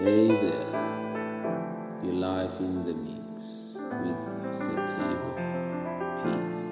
Hey there, your life in the mix with Satable. Peace.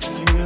just you.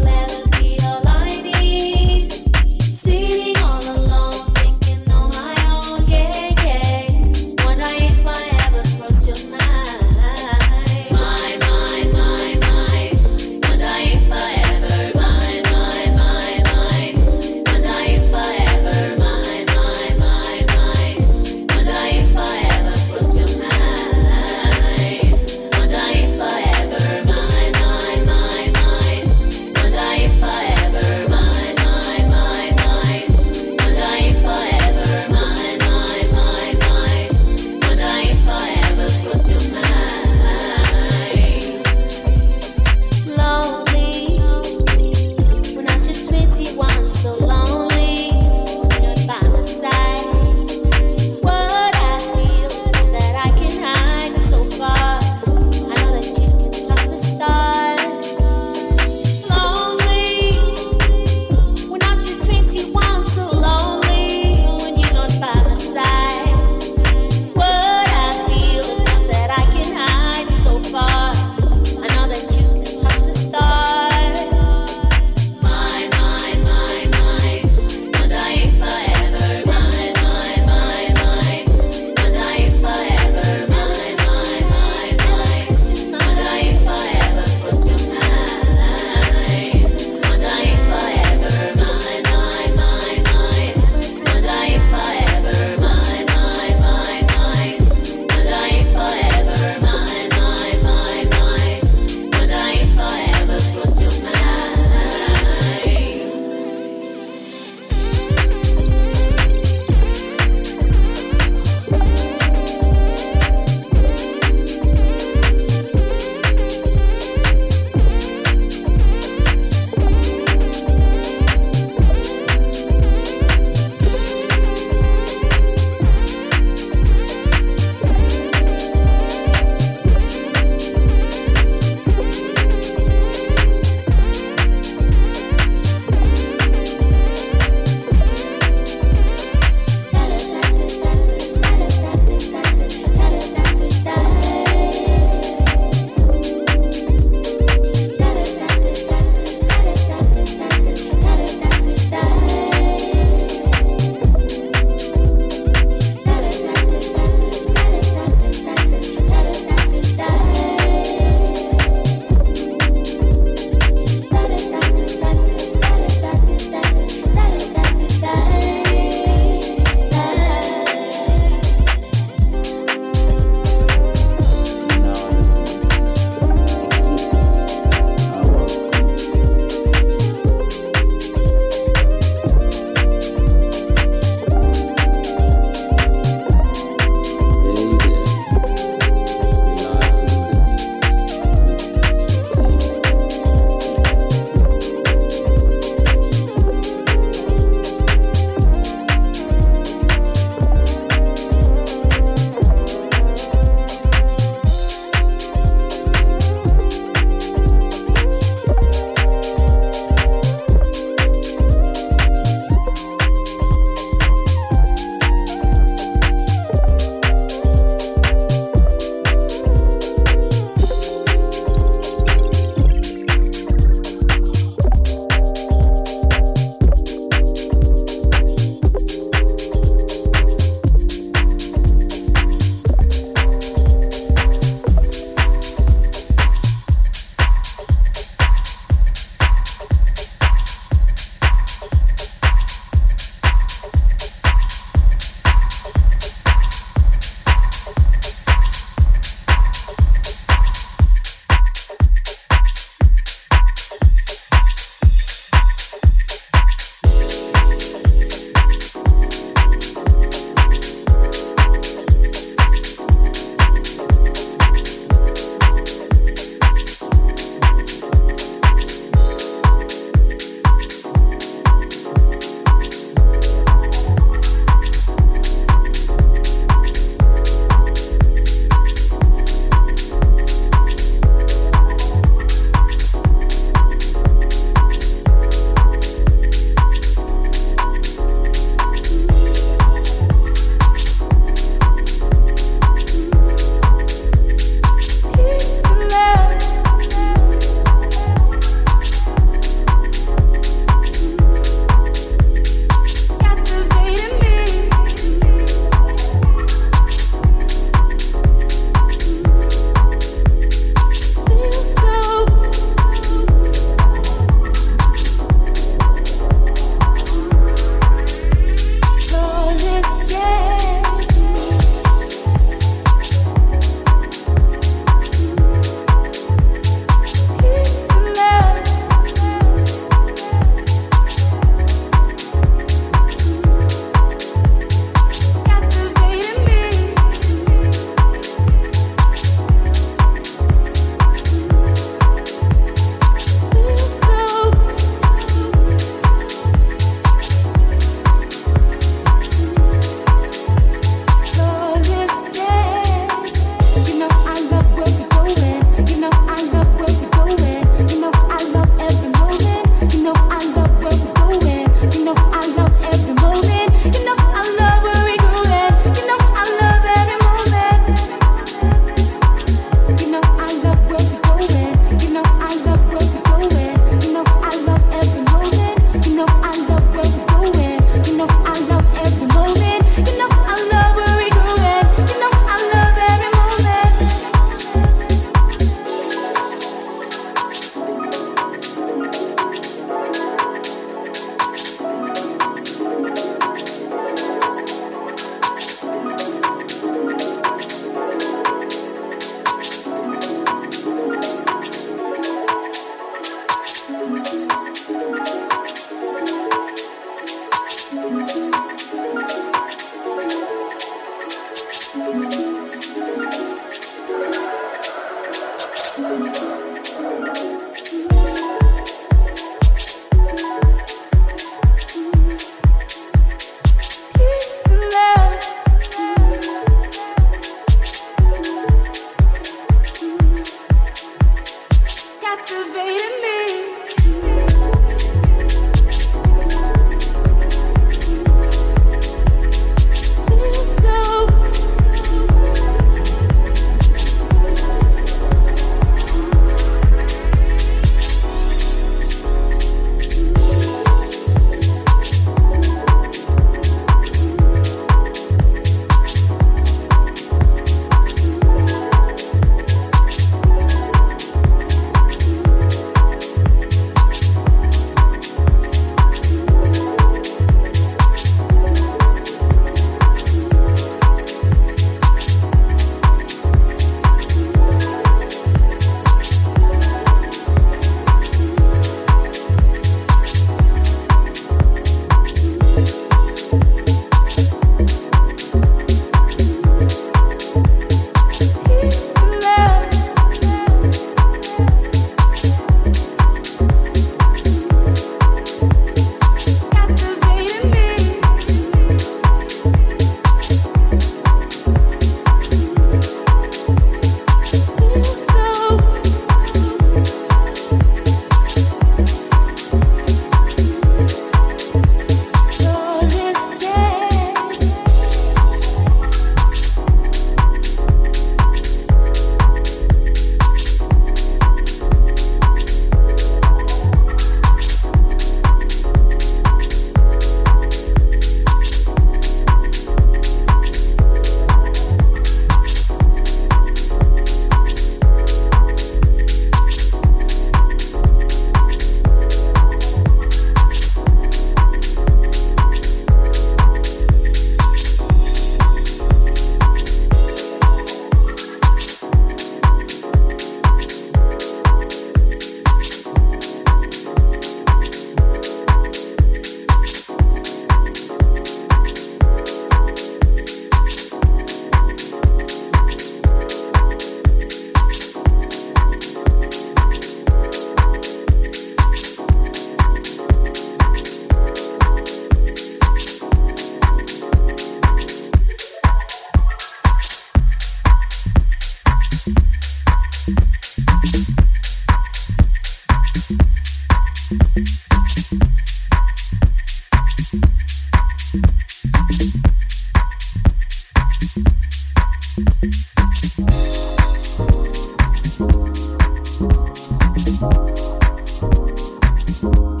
How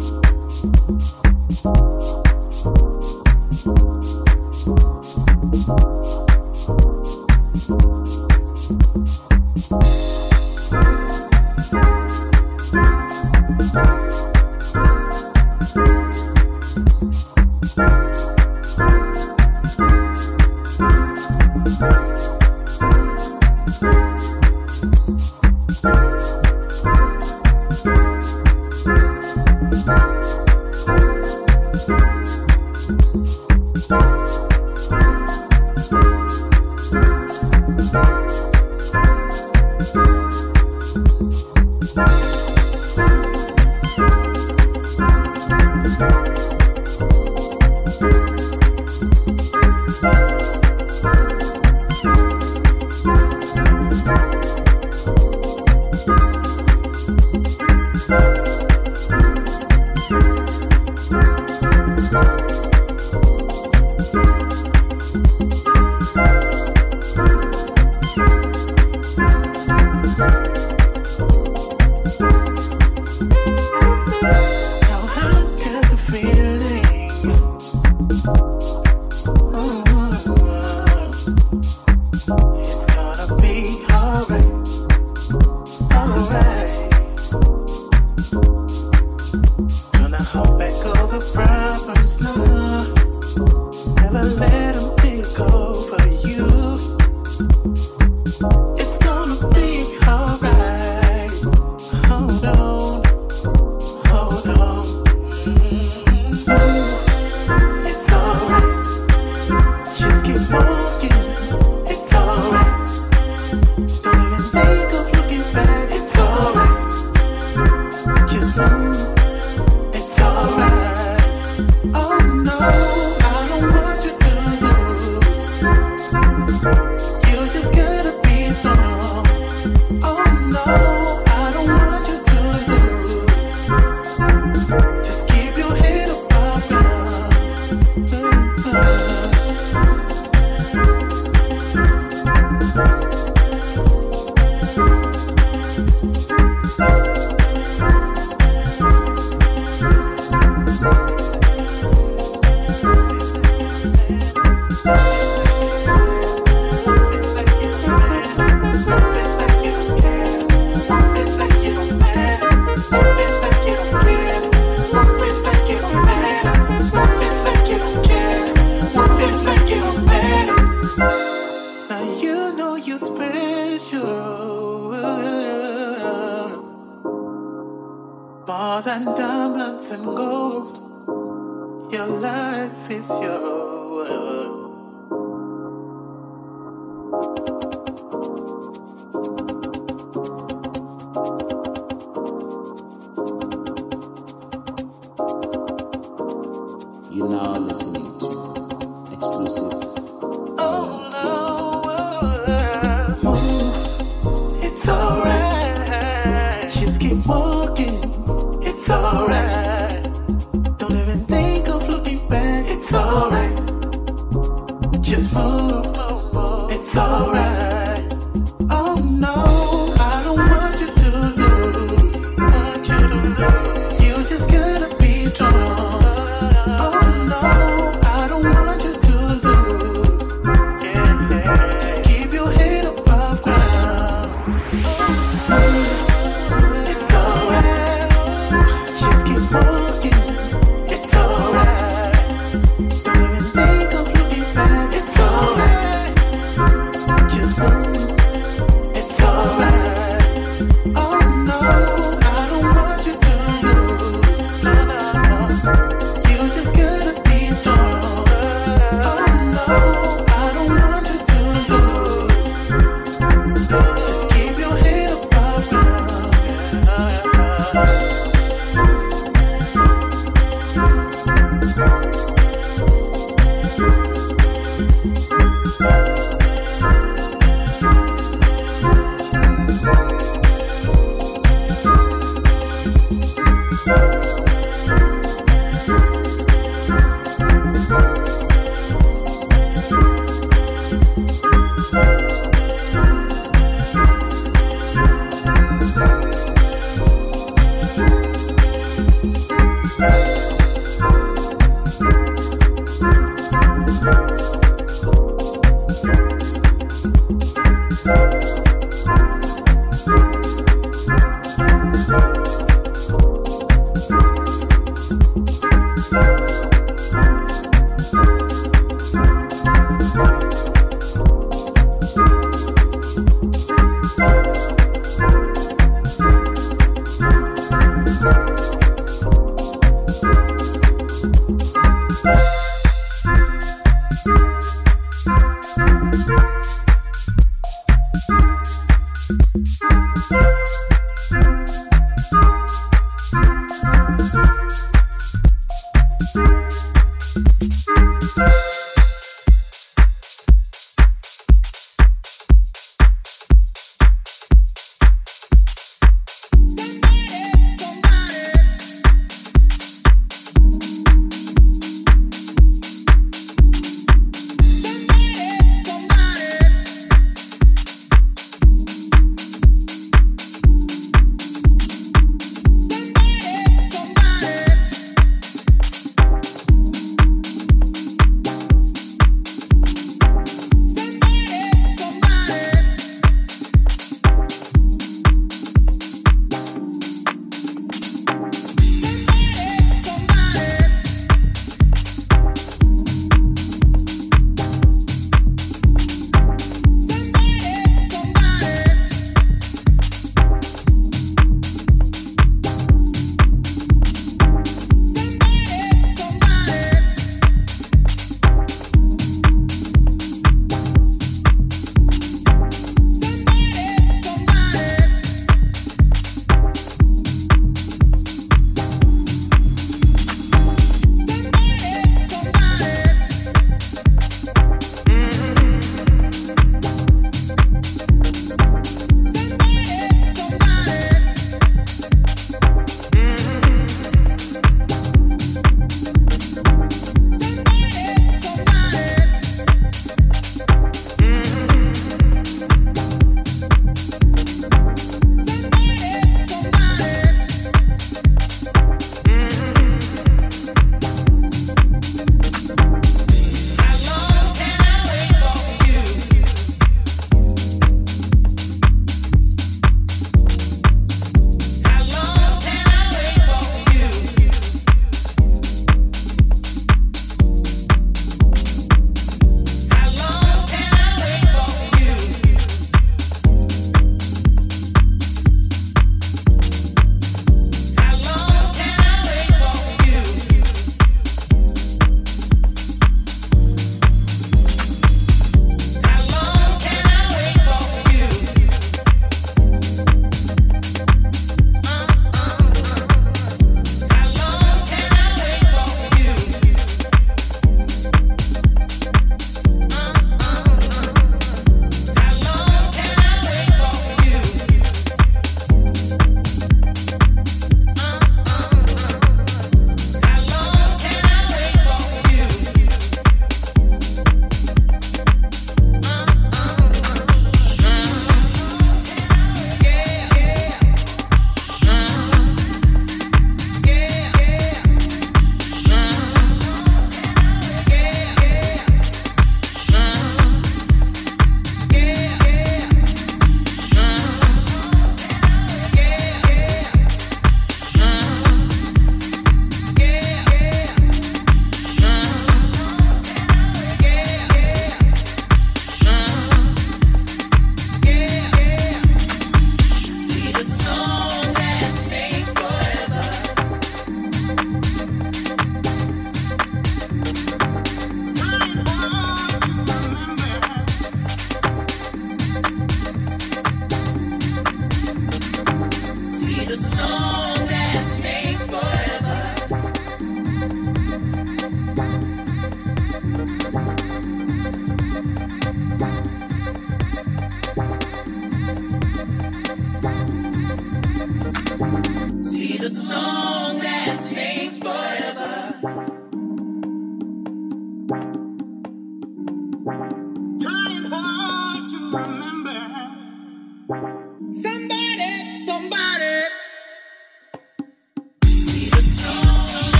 Thank you.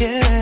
Yeah,